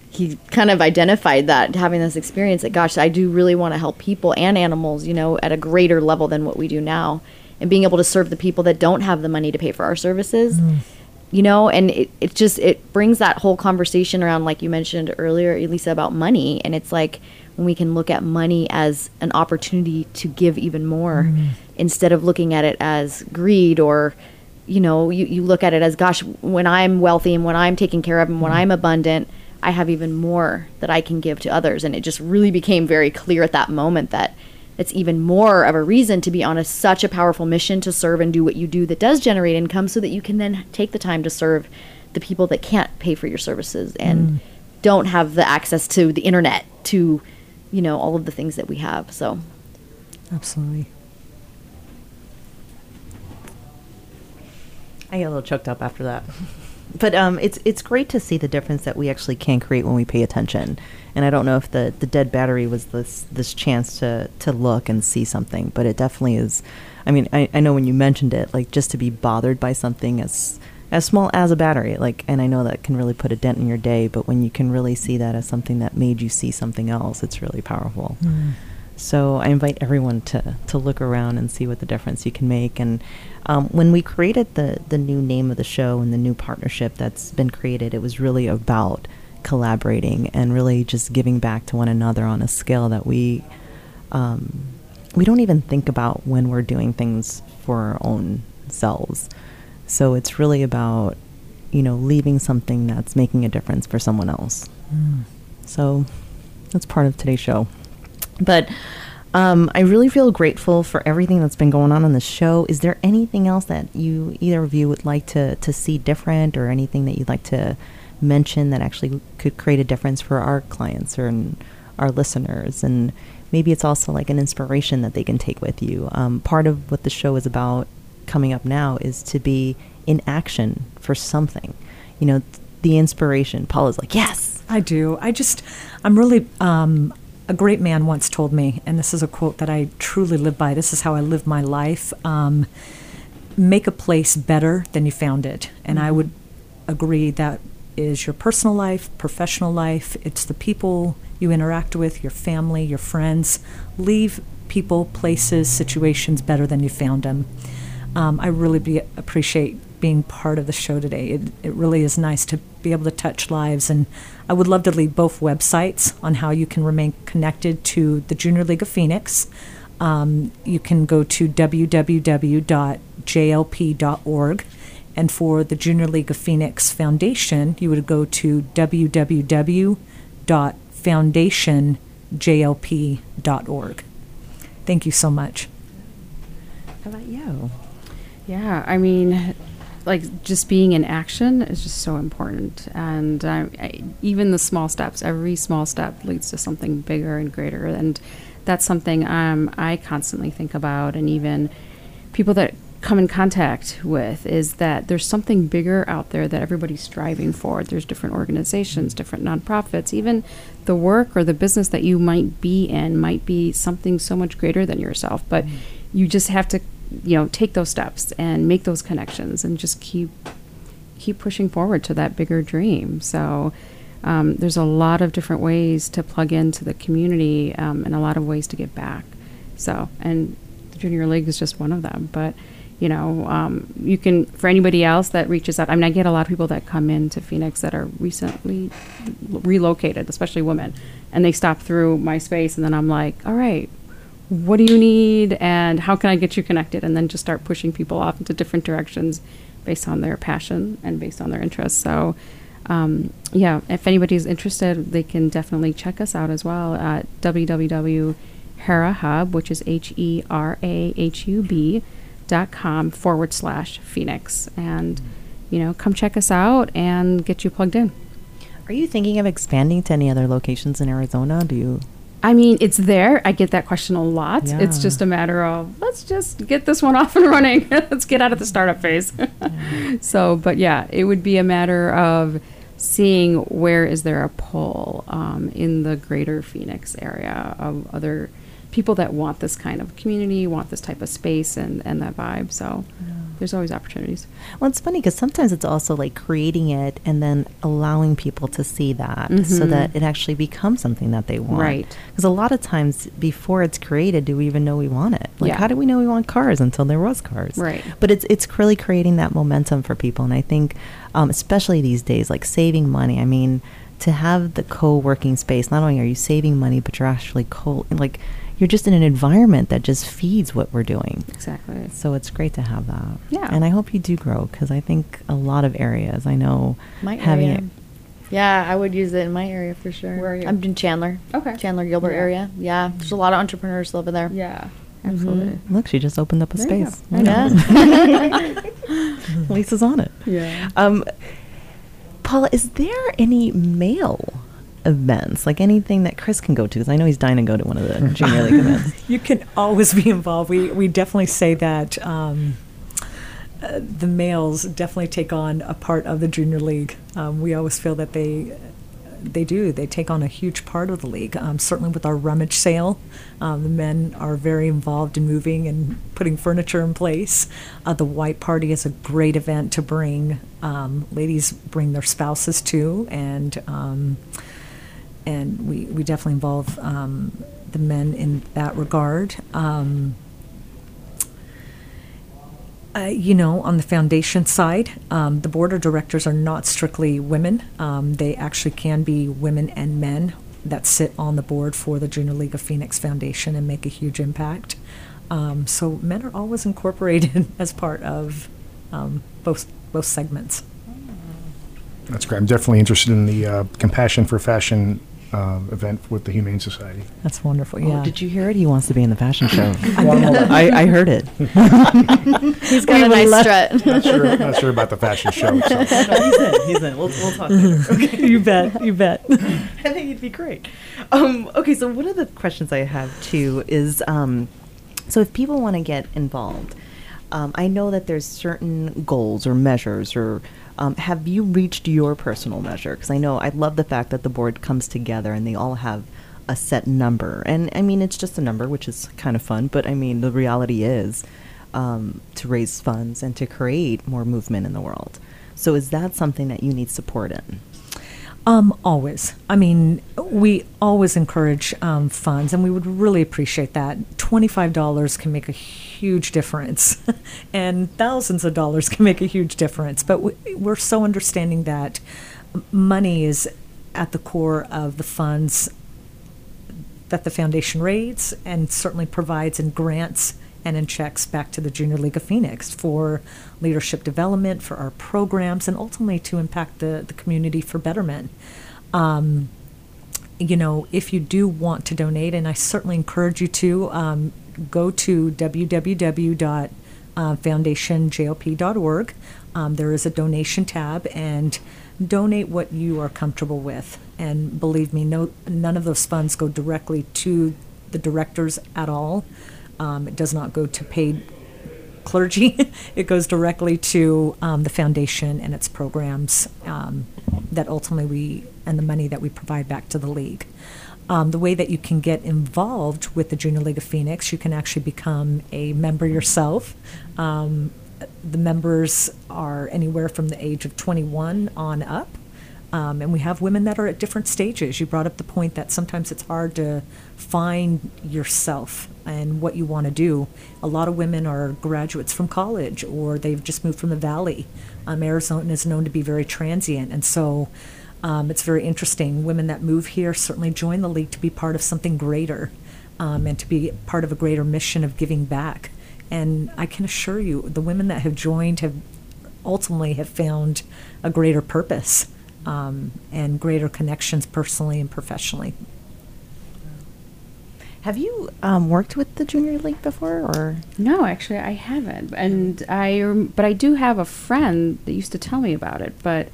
he kind of identified that having this experience that gosh, I do really want to help people and animals. You know, at a greater level than what we do now, and being able to serve the people that don't have the money to pay for our services mm. you know and it, it just it brings that whole conversation around like you mentioned earlier elisa about money. And it's like when we can look at money as an opportunity to give even more mm. instead of looking at it as greed or you know you, you look at it as gosh when i'm wealthy and when i'm taken care of and when mm. i'm abundant i have even more that i can give to others. And it just really became very clear at that moment that it's even more of a reason to be on a, such a powerful mission to serve and do what you do that does generate income so that you can then take the time to serve the people that can't pay for your services and mm. don't have the access to the internet to you know all of the things that we have so Absolutely. I get a little choked up after that. But um, it's it's great to see the difference that we actually can create when we pay attention. And I don't know if the, the dead battery was this this chance to, to look and see something, but it definitely is I mean, I, I know when you mentioned it, like just to be bothered by something as as small as a battery, like, and I know that can really put a dent in your day, but when you can really see that as something that made you see something else, it's really powerful. Mm. So I invite everyone to, to look around and see what the difference you can make. And um, when we created the, the new name of the show and the new partnership that's been created, it was really about collaborating and really just giving back to one another on a scale that we um, we don't even think about when we're doing things for our own selves. So it's really about you know leaving something that's making a difference for someone else. Mm. So that's part of today's show. But um, I really feel grateful for everything that's been going on on the show. Is there anything else that you either of you would like to to see different, or anything that you'd like to mention that actually could create a difference for our clients or our listeners? And maybe it's also like an inspiration that they can take with you. Um, part of what the show is about coming up now is to be in action for something. You know, the inspiration. Paula's like, yes. I do. I just, I'm really, um, a great man once told me, and this is a quote that I truly live by. This is how I live my life. Um, make a place better than you found it. And I would agree that is your personal life, professional life. It's the people you interact with, your family, your friends. Leave people, places, situations better than you found them. Um, I really be, appreciate being part of the show today. It, it really is nice to be able to touch lives, and I would love to leave both websites on how you can remain connected to the Junior League of Phoenix. Um, you can go to www.jlp.org, and for the Junior League of Phoenix Foundation, you would go to www.foundationjlp.org. Thank you so much. How about you? Yeah, I mean, like just being in action is just so important, and um, I, even the small steps. Every small step leads to something bigger and greater, and that's something um, I constantly think about, and even people that come in contact with is that there's something bigger out there that everybody's striving for. There's different organizations, different nonprofits, even the work or the business that you might be in might be something so much greater than yourself, but you just have to you know take those steps and make those connections and just keep keep pushing forward to that bigger dream. So um, there's a lot of different ways to plug into the community um, and a lot of ways to give back. So and the junior league is just one of them but you know um, you can for anybody else that reaches out i mean i get a lot of people that come into phoenix that are recently relocated especially women and they stop through my space and then i'm like all right what do you need and how can I get you connected? And then just start pushing people off into different directions based on their passion and based on their interests. So, um, yeah, if anybody's interested, they can definitely check us out as well at www.herahub, which is H E R A H U B dot com forward slash Phoenix. And, you know, come check us out and get you plugged in. Are you thinking of expanding to any other locations in Arizona? Do you? I mean, it's there. I get that question a lot. Yeah. It's just a matter of let's just get this one off and running. let's get out of the startup phase. so, but yeah, it would be a matter of seeing where is there a pull um, in the greater Phoenix area of other people that want this kind of community, want this type of space and, and that vibe. So there's always opportunities. Well, it's funny because sometimes it's also like creating it and then allowing people to see that so Mhm. that it actually becomes something that they want. Right. Because a lot of times before it's created, do we even know we want it? Like, Yeah. how do we know we want cars until there was cars? Right. But it's it's really creating that momentum for people, and I think, um, especially these days, like saving money. I mean, to have the co-working space, not only are you saving money, but you're actually co like you're just in an environment that just feeds what we're doing. Exactly. So it's great to have that. Yeah. And I hope you do grow because I think a lot of areas, I know My having area. it. Yeah, I would use it in my area for sure. Where are you? I'm in Chandler. Okay. Chandler Gilbert Yeah. area. Yeah, there's a lot of entrepreneurs over there. Yeah. Mhm. Absolutely. Look, she just opened up a There space. go. I know. Yeah. Lisa's on it. Yeah. Um, Paula, is there any male events, like anything that Chris can go to? Because I know he's dying to go to one of the junior league events. You can always be involved. We we definitely say that um, uh, the males definitely take on a part of the junior league. Um, we always feel that they they do. They take on a huge part of the league. Um, certainly with our rummage sale, um, the men are very involved in moving and putting furniture in place. Uh, the white party is a great event to bring. Um, ladies bring their spouses to, and um, and we, we definitely involve um, the men in that regard. Um, uh, you know, on the foundation side, um, the board of directors are not strictly women. Um, they actually can be women and men that sit on the board for the Junior League of Phoenix Foundation and make a huge impact. Um, so men are always incorporated as part of um, both both segments. That's great. I'm definitely interested in the uh, Compassion for Fashion uh, event with the Humane Society. That's wonderful. Oh, Yeah. did you hear it? He wants to be in the fashion show. I, I heard it. He's got We a nice love- strut. Not sure, not sure about the fashion show. So. he's in. He's in. We'll, we'll talk later. you bet. You bet. I think it'd be great. Um, okay, so one of the questions I have too is um, so if people want to get involved, um, I know that there's certain goals or measures or um, have you reached your personal measure? Because I know I love the fact that the board comes together and they all have a set number. And I mean, it's just a number, which is kind of fun, but I mean, the reality is um, to raise funds and to create more movement in the world. So is that something that you need support in? Um, always. I mean, we always encourage um, funds, and we would really appreciate that. Twenty-five dollars can make a huge difference, and thousands of dollars can make a huge difference. But we, we're so understanding that money is at the core of the funds that the foundation raises and certainly provides and grants and in checks back to the Junior League of Phoenix for leadership development, for our programs, and ultimately to impact the, the community for betterment. Um, you know, if you do want to donate, and I certainly encourage you to, um, go to www.foundationjlp.org. Um, there is a donation tab, and donate what you are comfortable with. And believe me, no, none of those funds go directly to the directors at all. Um, it does not go to paid clergy. it goes directly to um, the foundation and its programs um, that ultimately we, and the money that we provide back to the league. Um, the way that you can get involved with the Junior League of Phoenix, you can actually become a member yourself. Um, the members are anywhere from the age of 21 on up. Um, and we have women that are at different stages. You brought up the point that sometimes it's hard to find yourself and what you want to do. A lot of women are graduates from college or they've just moved from the valley. Um, Arizona is known to be very transient, and so um, it's very interesting. Women that move here certainly join the league to be part of something greater um, and to be part of a greater mission of giving back. And I can assure you, the women that have joined have ultimately have found a greater purpose um, and greater connections personally and professionally. Have you um, worked with the junior league before, or No, actually, I haven't. And I, rem- but I do have a friend that used to tell me about it, but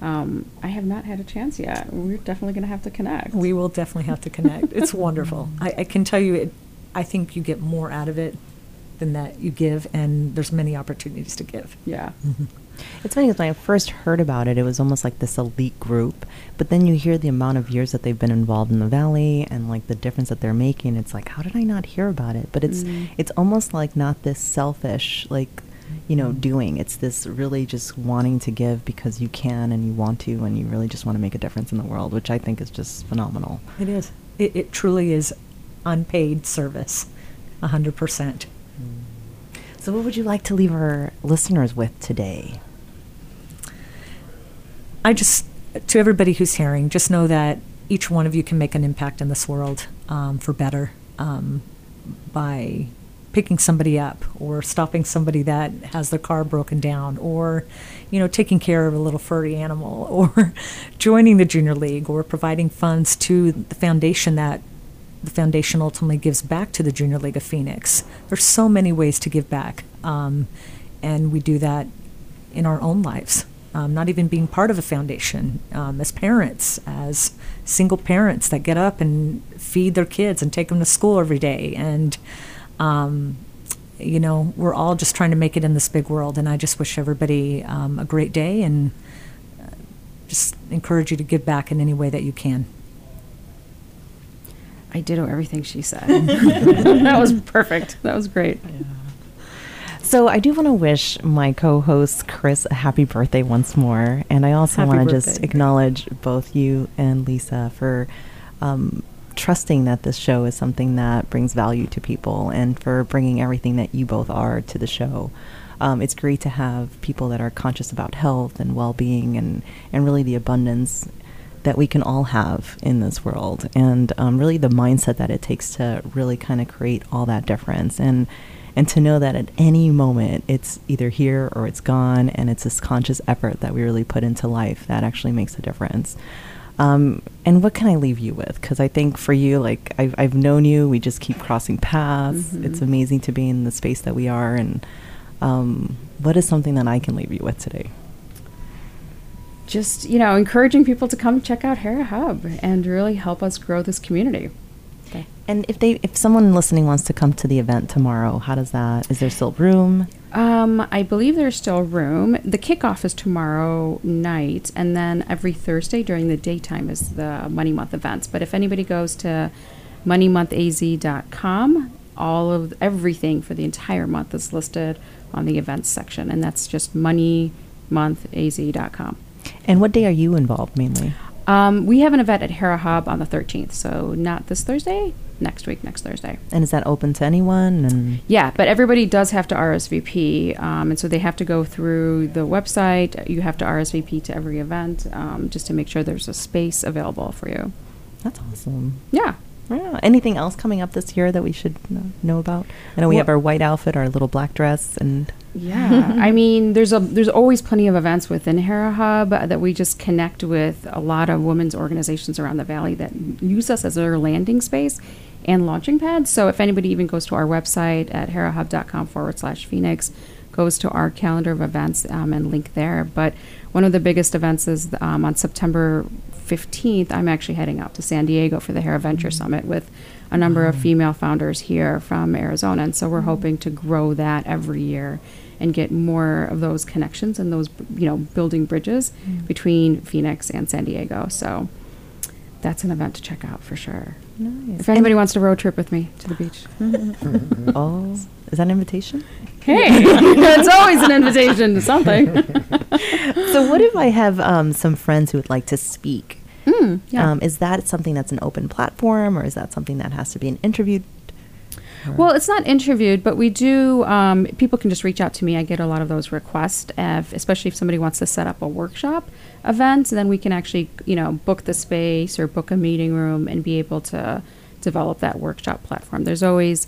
um, I have not had a chance yet. We're definitely going to have to connect. We will definitely have to connect. it's wonderful. I, I can tell you, it, I think you get more out of it than that you give, and there's many opportunities to give. yeah. It's funny because when I first heard about it, it was almost like this elite group. But then you hear the amount of years that they've been involved in the valley and like the difference that they're making. It's like, how did I not hear about it? But it's Mm. it's almost like not this selfish like you know doing. It's this really just wanting to give because you can and you want to and you really just want to make a difference in the world, which I think is just phenomenal. It is. It, it truly is unpaid service, a hundred percent. So, what would you like to leave our listeners with today? I just, to everybody who's hearing, just know that each one of you can make an impact in this world um, for better um, by picking somebody up or stopping somebody that has their car broken down or, you know, taking care of a little furry animal or joining the junior league or providing funds to the foundation that the foundation ultimately gives back to the Junior League of Phoenix. There's so many ways to give back, um, and we do that in our own lives. Um, not even being part of a foundation, um, as parents, as single parents that get up and feed their kids and take them to school every day, and um, you know, we're all just trying to make it in this big world. And I just wish everybody um, a great day and uh, just encourage you to give back in any way that you can. I ditto everything she said. that was perfect. That was great. So I do want to wish my co-host Chris a happy birthday once more, and I also want to just acknowledge both you and Lisa for um, trusting that this show is something that brings value to people, and for bringing everything that you both are to the show. Um, it's great to have people that are conscious about health and well-being, and and really the abundance that we can all have in this world. And um, really the mindset that it takes to really kind of create all that difference. And and to know that at any moment it's either here or it's gone and it's this conscious effort that we really put into life that actually makes a difference. Um, and what can i leave you with? Because i think for you like I've, I've known you. We just keep crossing paths. Mhm. it's amazing to be in the space that we are and um, what is something that i can leave you with today? Just, you know, encouraging people to come check out Hera Hub and really help us grow this community. Okay. And if they, if someone listening wants to come to the event tomorrow, how does that? Is there still room? Um, I believe there's still room. The kickoff is tomorrow night, and then every Thursday during the daytime is the Money Month events. But if anybody goes to moneymonthaz.com, all of everything for the entire month is listed on the events section, and that's just moneymonthaz.com. And what day are you involved mainly? Um, we have an event at Hera Hub on the 13th, so not this Thursday, next week, next Thursday. And is that open to anyone? And Yeah, but everybody does have to RSVP, um, and so they have to go through the website. You have to RSVP to every event um, just to make sure there's a space available for you. that's awesome. Yeah. Yeah. Anything else coming up this year that we should know about? I know we Well- have our white outfit, our little black dress, and Yeah, I mean, there's a there's always plenty of events within Hera Hub that we just connect with a lot of women's organizations around the valley that use us as their landing space and launching pad. So if anybody even goes to our website at herahub.com forward slash Phoenix, goes to our calendar of events um, and link there. But one of the biggest events is um, on September 15th. I'm actually heading out to San Diego for the Hera Venture mm-hmm. Summit with a number of female founders here from Arizona, and so we're mm-hmm. hoping to grow that every year and get more of those connections and those you know building bridges mm. between Phoenix and San Diego. So that's an event to check out for sure. Nice. If anybody wants to road trip with me to the beach, oh, is that an invitation? hey, it's always an invitation to something. so, what if I have um, some friends who would like to speak? Mm, yeah. Um, is that something that's an open platform, or is that something that has to be an interview? Well, it's not interviewed, but we do. Um, people can just reach out to me. I get a lot of those requests, if, especially if somebody wants to set up a workshop event. Then we can actually, you know, book the space or book a meeting room and be able to develop that workshop platform. There's always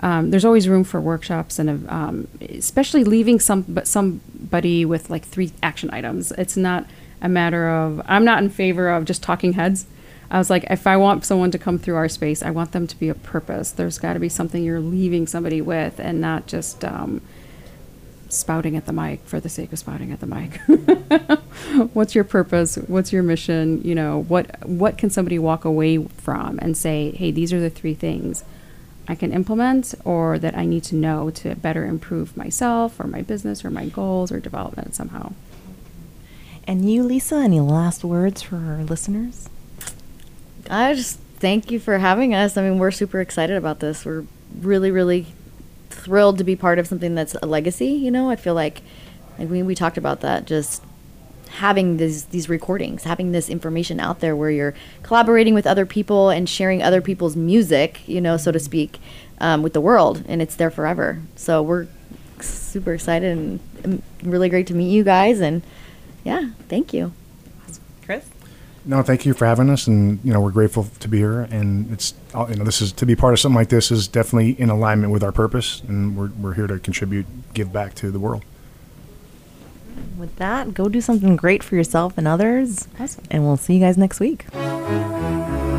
um, there's always room for workshops and um, especially leaving some but somebody with like three action items. It's not a matter of I'm not in favor of just talking heads. I was like, if I want someone to come through our space, I want them to be a purpose. There's got to be something you're leaving somebody with, and not just um, spouting at the mic for the sake of spouting at the mic. What's your purpose? What's your mission? You know, what what can somebody walk away from and say, hey, these are the three things I can implement, or that I need to know to better improve myself, or my business, or my goals, or development somehow. And you, Lisa, any last words for our listeners? I just thank you for having us. I mean, we're super excited about this. We're really, really thrilled to be part of something that's a legacy. You know, I feel like, like we we talked about that. Just having these these recordings, having this information out there where you're collaborating with other people and sharing other people's music, you know, so to speak, um, with the world, and it's there forever. So we're super excited and um, really great to meet you guys. And yeah, thank you. Chris? No, thank you for having us, and you know we're grateful to be here. And it's uh, you know this is to be part of something like this is definitely in alignment with our purpose, and we're we're here to contribute, give back to the world. With that, go do something great for yourself and others. Awesome. And we'll see you guys next week. Thank